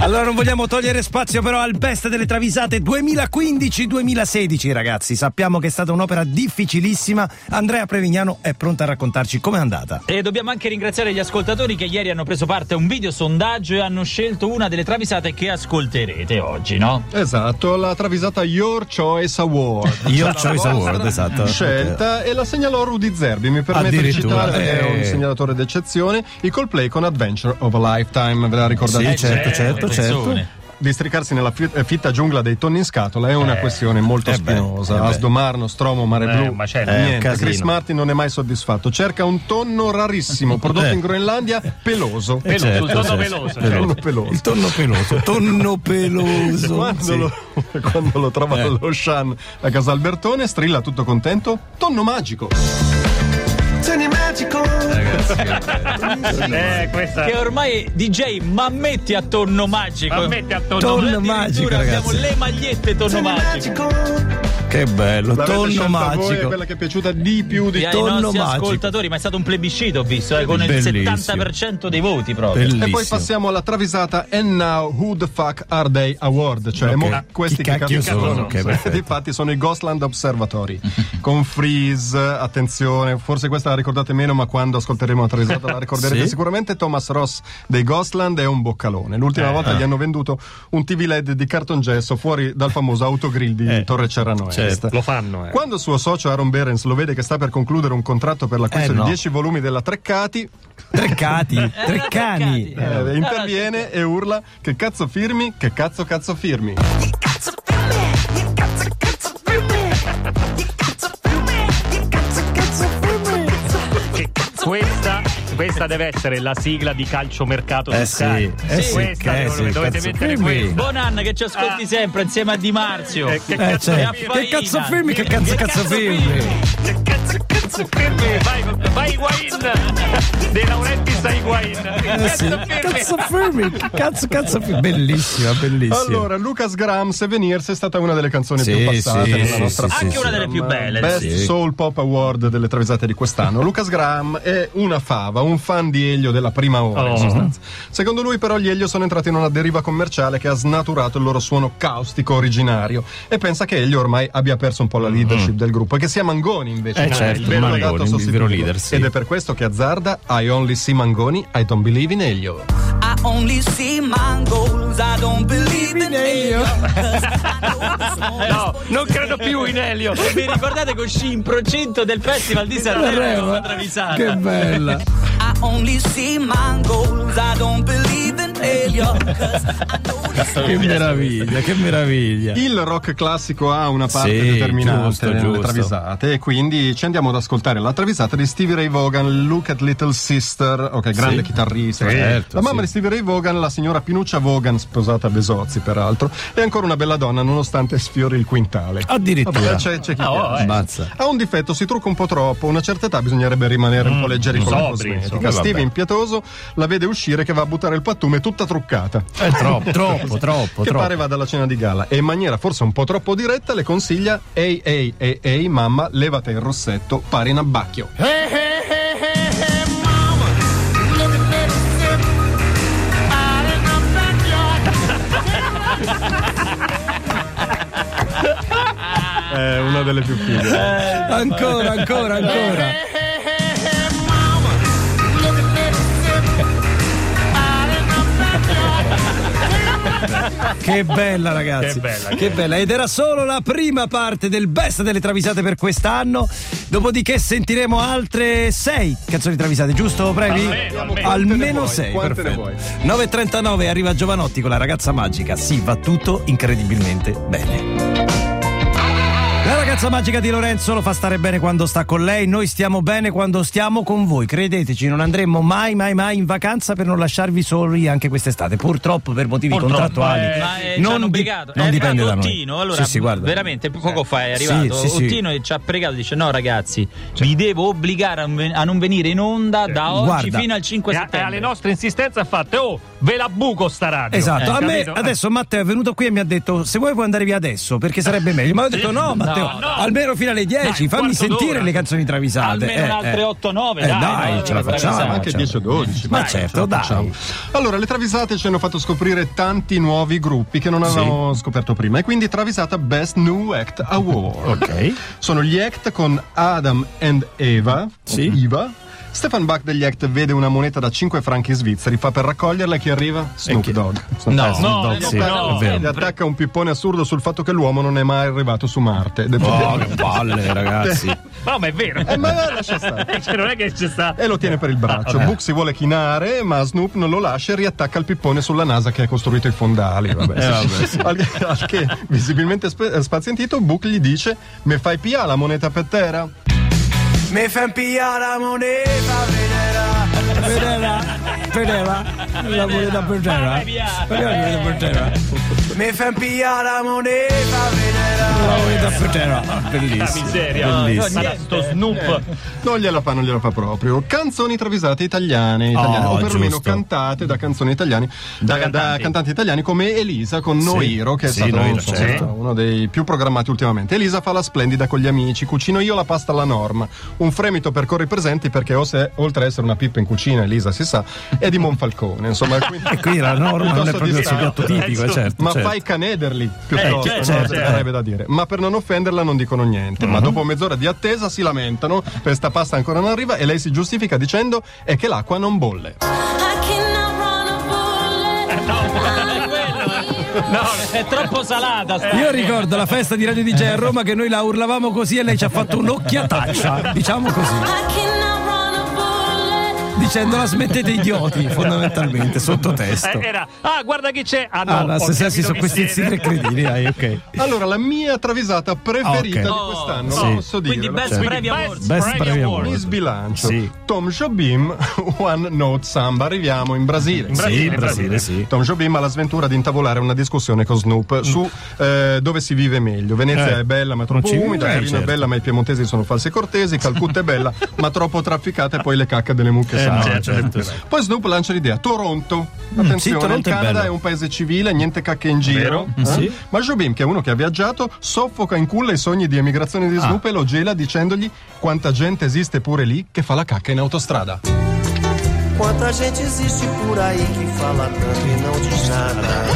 Allora non vogliamo togliere spazio però al best delle travisate 2015-2016 ragazzi. Sappiamo che è stata un'opera difficilissima. Andrea Prevignano è pronta a raccontarci com'è andata. E dobbiamo anche ringraziare gli ascoltatori che ieri hanno preso parte a un video sondaggio e hanno scelto una delle travisate che ascolterete oggi, no? Esatto, la travisata Your Choice Award. Your Choice Award, esatto. Scelta e la segnalò Rudy Zerbi, mi permette di citare perché è un segnalatore d'eccezione, i Coldplay con Adventure of a Lifetime, ve la ricordate? Sì, certo, certo, certo districarsi nella eh, fitta giungla dei tonni in scatola è una eh, questione molto eh spinosa. Beh, eh Asdomarno, Stromo, Mare Blu. Ma c'è niente. Chris Martin non è mai soddisfatto. Cerca un tonno rarissimo prodotto in Groenlandia, peloso. peloso certo, il tonno certo. peloso. Tonno peloso. Il tonno peloso. Tonno peloso. quando, sì. lo, quando, lo, trova eh. lo Shan a casa Albertone, strilla tutto contento. Tonno magico. Tonno magico. Ragazzi, eh, questa... Che ormai DJ mammetti a tonno magico. Mammetti a tonno, tonno magico. Abbiamo le magliette tonno magico. Che bello, L'avete tonno magico. Voi, è quella che è piaciuta di più di tonno magico. ascoltatori, ma è stato un plebiscito, ho visto, eh, con Bellissimo. il 70% dei voti proprio. Bellissimo. E poi passiamo alla travisata And Now Who the Fuck Are They Award, cioè okay. mo, questi che cacchio sono. Che Infatti sono i Ghostland Observatory con Freeze, attenzione, forse questa la ricordate meno, ma quando ascolteremo la travisata la ricorderete sì? sicuramente. Thomas Ross dei Ghostland è un boccalone. L'ultima eh, volta eh. gli hanno venduto un TV LED di cartongesso fuori dal famoso autogrill di eh. Torre Cerranoe certo. Lo fanno. Eh. Quando suo socio Aaron Berens lo vede che sta per concludere un contratto per l'acquisto eh, no. di 10 volumi della Treccati, Treccati, Treccani, eh, interviene e urla: Che cazzo firmi? Che cazzo cazzo firmi? Che cazzo firmi? Che cazzo cazzo firmi? Che cazzo firmi? Che cazzo cazzo firmi? Questa questa deve essere la sigla di calciomercato eh sì, eh sì, questa che dove, sì, dovete mettere qui Bonan che ci ascolti ah. sempre insieme a Di Marzio. Eh, che, eh, cazzo, cioè, che cazzo firmi che cazzo che cazzo, cazzo firmi che cazzo cazzo firmi vai vai Higuain. De Laurentiis a Higuain. Eh sì. cazzo firmi che cazzo cazzo firmi bellissima bellissima. Allora Lucas Graham Sevenirs è stata una delle canzoni più passate nella nostra anche una delle più belle Best Soul Pop Award delle travisate di quest'anno. Lucas Graham è una fava un fan di Elio della prima ora, oh. in sostanza. Secondo lui, però, gli Elio sono entrati in una deriva commerciale che ha snaturato il loro suono caustico originario e pensa che Elio ormai abbia perso un po' la leadership mm-hmm. del gruppo e che sia Mangoni invece eh, certo, il vero legato il vero leader, sì. Ed è per questo che azzarda I only see Mangoni, I don't believe in Elio. I only see Mangos, I don't believe in Elio. no, non credo più in Elio. Vi ricordate con uscì in procinto del Festival di Sanremo? Che bella. I only see mangoes, I don't believe in failure. Che meraviglia, che meraviglia. Il rock classico ha una parte sì, determinante giusto, nelle giusto. travisate e quindi ci andiamo ad ascoltare la travisata di Stevie Ray Vaughan, Look at Little Sister, ok, grande sì. chitarrista. Certo, la mamma sì. di Stevie Ray Vaughan, la signora Pinuccia Vaughan, sposata a Besozzi peraltro, è ancora una bella donna nonostante sfiori il quintale. Addirittura. Vabbè, c'è, c'è chi oh, eh. Ha un difetto, si trucca un po' troppo, a una certa età bisognerebbe rimanere mm, un po' leggeri con la cosmetica. Steve impietoso la vede uscire che va a buttare il pattume tutta truccata. È troppo, troppo, troppo. Che troppo. pare vada alla cena di gala e in maniera forse un po' troppo diretta le consiglia ehi ehi ehi ehi mamma levate il rossetto pari in abbacchio. Hey, hey, hey, È una delle più fighe. Eh, ancora, ancora, ancora. che bella ragazzi. Che bella, che bella. ed era solo la prima parte del best delle travisate per quest'anno. Dopodiché sentiremo altre sei canzoni travisate giusto Previ? almeno, almeno. almeno sei perfetto. 9.39 arriva Giovanotti con la ragazza magica. Sì va tutto incredibilmente bene ragazza magica di Lorenzo lo fa stare bene quando sta con lei, noi stiamo bene quando stiamo con voi. Credeteci, non andremo mai, mai, mai in vacanza per non lasciarvi soli anche quest'estate. Purtroppo per motivi Purtroppo, contrattuali. Eh, è, non, obbligato. non dipende da noi. Ottino, allora, sì, sì, veramente poco fa è arrivato sì, sì, Ottino e ci ha pregato, dice no ragazzi, cioè. vi devo obbligare a non venire in onda cioè. da oggi Guarda. fino al 5 settembre. E alle nostre insistenze ha fatto, oh, ve la buco sta radio. Esatto, eh, a me adesso Matteo è venuto qui e mi ha detto se vuoi puoi andare via adesso perché sarebbe meglio. Ma ho detto no Matteo. No, no. Almeno fino alle 10, dai, fammi sentire d'ora. le canzoni travisate. Almeno eh, altre 8 9, eh, dai, dai ce la facciamo. Anche 10 o 12. Ma certo, dai. Allora, le travisate ci hanno fatto scoprire tanti nuovi gruppi che non avevamo scoperto prima e quindi travisata Best New Act Award. Ok. Sono gli act con Adam and Eva, sì. Eva Stefan Bach degli Act vede una moneta da 5 franchi svizzeri, fa per raccoglierla e chi arriva? Snoop chi... Dogg. No, Snoop Dogg, sì, no, Gli attacca un pippone assurdo sul fatto che l'uomo non è mai arrivato su Marte. Oh, che palle, ragazzi. No, ma è vero. Eh, ma lascia stare. cioè, non è che c'è sta. E lo tiene per il braccio. Ah, Book si vuole chinare, ma Snoop non lo lascia e riattacca il pippone sulla NASA che ha costruito i fondali. Vabbè, eh, vabbè, sì. al, al, che, visibilmente spazientito, Book gli dice: Me fai pia la moneta per terra? Mi fan pigliare la moneta, vedrà. Vedrà, vedrà. La moneta per terra. Mi fan pigliare la moneta, vedrà. La moneta per terra. Bellissimo. miseria. Bellissimo. Sto Snoop. Non gliela fa, non gliela fa proprio. Canzoni travisate italiane, italiane oh, o perlomeno giusto. cantate da canzoni italiani, da, da, cantanti. da, cantanti. italiani come Elisa con sì. Noiro, che è sì, stato Noiro, certo. uno dei più programmati ultimamente. Elisa fa la splendida con gli amici, cucino io la pasta alla norma un fremito percorre i presenti perché se, oltre ad essere una pippa in cucina, Elisa si sa, è di Monfalcone. Insomma, quindi, e qui la norma non è proprio il suo piatto tipico, eh, certo. Ma certo. fai canederli piuttosto, eh, certo, no? certo. da dire. Ma per non offenderla non dicono niente. Uh-huh. Ma mhm. dopo mezz'ora di attesa si lamentano, questa pasta ancora non arriva e lei si giustifica dicendo è che l'acqua non bolle. No, è troppo salata. Io ricordo la festa di Radio DJ a Roma che noi la urlavamo così e lei ci ha fatto un'occhiataccia, diciamo così dicendola smettete idioti fondamentalmente sottotesto eh, era ah guarda chi c'è ah no ah, no, se sì, sono questi tre credini dai ok allora la mia travisata preferita okay. di quest'anno oh, sì. posso dire quindi best previa awards best previa awards mi sbilancio sì. Tom Jobim One Note Samba arriviamo in Brasile in Brasile, sì, in Brasile, sì. Tom Jobim ha la sventura di intavolare una discussione con Snoop mm. su eh, dove si vive meglio Venezia eh. è bella ma troppo umida Torino certo. è bella ma i piemontesi sono falsi e cortesi Calcutta è bella ma troppo trafficata e poi le cacche delle mucche eh, no, certo. Poi Snoop lancia l'idea: Toronto. Mm, Attenzione, sì, Toronto il Canada è, è, un paese civile, niente cacche in giro. Eh? Sì. Ma Jobim, che è uno che ha viaggiato, soffoca in culla i sogni di emigrazione di ah. Snoop ah. e lo gela dicendogli quanta gente esiste pure lì che fa la cacca in autostrada. Quanta gente esiste por aí que fala tanto e não diz nada.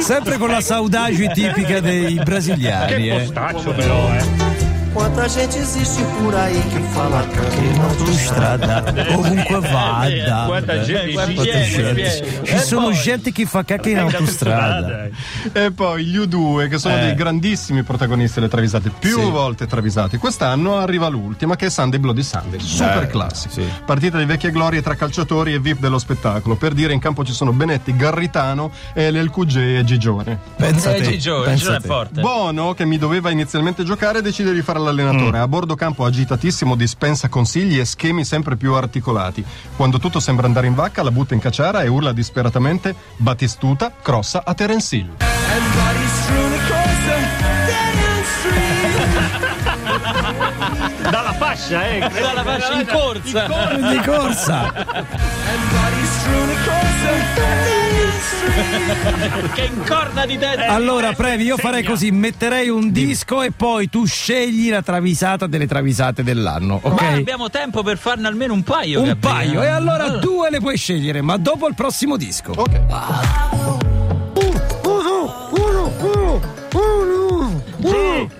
Sempre con la saudade tipica dei brasiliani. Che postaccio eh. però, eh. Quanta gente existe por aí que fala in autostrada, ovunque vada. Quanta gente, quanta gente. Ci sono gente che fa cacca in autostrada. E poi gli U2 che sono eh. dei grandissimi protagonisti delle travisate, più sì. volte travisati. Quest'anno arriva l'ultima che è Sunday Bloody Sunday, super classico. Sì. Partita di vecchie glorie tra calciatori e VIP dello spettacolo. Per dire in campo ci sono Benetti, Garritano, LLQG e Gigione. Pensa eh, Gigione, Gigione è forte. Bono che mi doveva inizialmente giocare decide di fare all'allenatore. Mm. A bordo campo agitatissimo dispensa consigli e schemi sempre più articolati. Quando tutto sembra andare in vacca, la butta in cacciara e urla disperatamente Battistuta crossa a Terence Hill. Fascia, eh! Dalla fascia in corsa! In corsa! Di corsa. che incorna di te. Allora, Previ, io farei così: metterei un disco e poi tu scegli la travisata delle travisate dell'anno. Ok? Ma abbiamo tempo per farne almeno un paio. Un Gabriele. paio, e allora due le puoi scegliere, ma dopo il prossimo disco. Ok.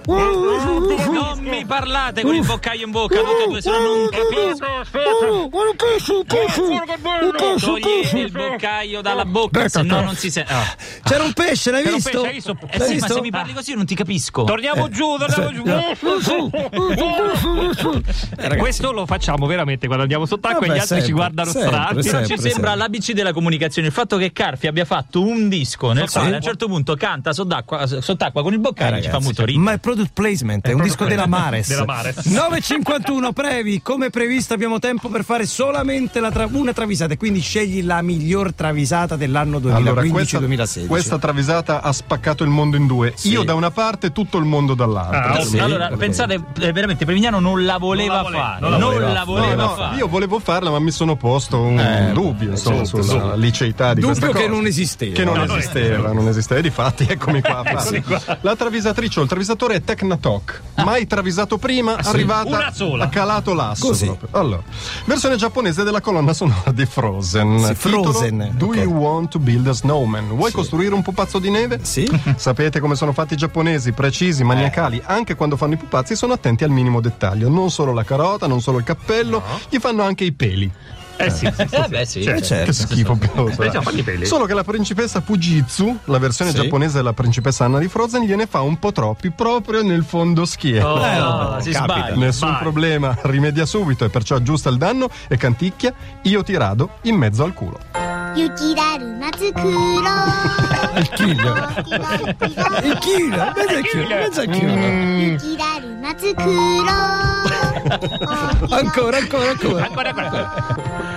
Mi parlate con il boccaio in bocca, tutte e due, se no non capisco. Togli il boccaio dalla bocca, se no non si sente. Ah. C'era un pesce, l'hai visto? Eh sì, ma se mi parli così non ti capisco. Torniamo giù, torniamo giù. Questo lo facciamo veramente quando andiamo sott'acqua e gli altri ci guardano strano. Ci sembra l'ABC della comunicazione. Il fatto che Carfi abbia fatto un disco nel quale a un certo punto canta sott'acqua con il boccaio ci fa molto ridere. Ma è product placement, è un disco della mare Mares. Della Mares. 9.51 Previ, come previsto abbiamo tempo per fare solamente tra- una travisata, quindi scegli la miglior travisata dell'anno 2015-2016. Allora, questa, questa, travisata ha spaccato il mondo in due. Sì. Io da una parte, tutto il mondo dall'altra. Ah, sì. Allora, okay. pensate, eh, veramente, Prevignano non la voleva non la fare. Non la voleva, non la voleva no, no, fare. Io volevo farla, ma mi sono posto un eh, dubbio insomma, certo, sulla liceità di dubbio questa cosa. che non esisteva. Che non no, esisteva, non esisteva. Di fatti, eccomi qua. La travisatrice o il travisatore è Tecnatok. Ah. Mai travisato prima, ah, arrivata, ha calato l'asso. Così. Allora, versione giapponese della colonna sonora di Frozen. Sì, Frozen. Do okay. you want to build a snowman? Vuoi sì. costruire un pupazzo di neve? Sì. Sapete come sono fatti i giapponesi, precisi, maniacali, eh. anche quando fanno i pupazzi sono attenti al minimo dettaglio. Non solo la carota, non solo il cappello, no. gli fanno anche i peli. Eh sì, sì, sì, eh sì. Certo. Certo. Che schifo che Solo che la principessa Fujitsu, la versione giapponese della principessa Anna di Frozen, gliene fa un po' troppi proprio nel fondo schiena. Oh, eh, no, no, si sbaglia. Nessun Vai. problema, rimedia subito e perciò aggiusta il danno e canticchia Io ti rado in mezzo al culo. Yukidaru Matsukuro Il killer Il killer Mezzo al culo Yukidaru Matsukuro ancora, ancora, ancora. ancora, ancora, ancora.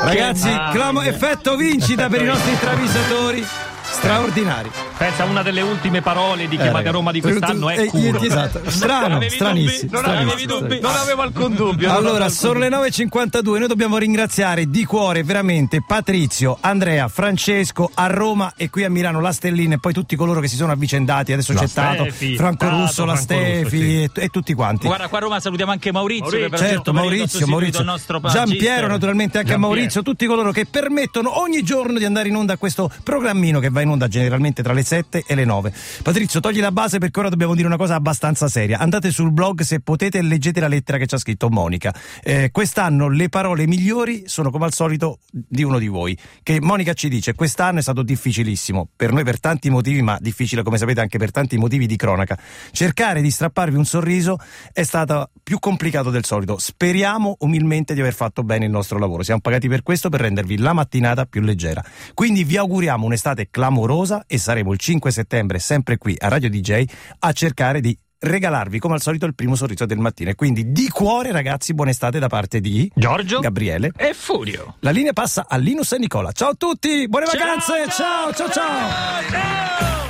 Ragazzi, clamo, effetto vincita per i nostri travisatori straordinari. Pensa una delle ultime parole di chi eh, Roma di quest'anno è culo. Esatto. Strano, stranissimo. Non avevi dubbi, non avevo alcun dubbio. Allora, sono le 9.52, noi dobbiamo ringraziare di cuore veramente Patrizio, Andrea, Francesco a Roma e qui a Milano la Stellina e poi tutti coloro che si sono avvicendati, adesso la c'è Tato, Franco Tato, Russo, la Stefi e, e, tutti quanti. Guarda, qua a Roma salutiamo anche Maurizio. Maurizio certo, Maurizio, Maurizio. Giampiero naturalmente anche a Maurizio, tutti coloro che permettono ogni giorno di andare in onda a questo programmino che va in onda generalmente tra le 7 e le 9. Patrizio, togli la base perché ora dobbiamo dire una cosa abbastanza seria. Andate sul blog se potete e leggete la lettera che ci ha scritto Monica. Eh, quest'anno le parole migliori sono come al solito di uno di voi. Che Monica ci dice: Quest'anno è stato difficilissimo, per noi per tanti motivi, ma difficile come sapete anche per tanti motivi di cronaca. Cercare di strapparvi un sorriso è stato più complicato del solito. Speriamo umilmente di aver fatto bene il nostro lavoro. Siamo pagati per questo per rendervi la mattinata più leggera. Quindi vi auguriamo un'estate clamorosa e saremo il 5 settembre sempre qui a Radio DJ a cercare di regalarvi come al solito il primo sorriso del mattino. E quindi di cuore, ragazzi, buona estate da parte di Giorgio, Gabriele e Furio. La linea passa a Linus e Nicola. Ciao a tutti, buone ciao, vacanze, ciao ciao ciao. ciao. ciao.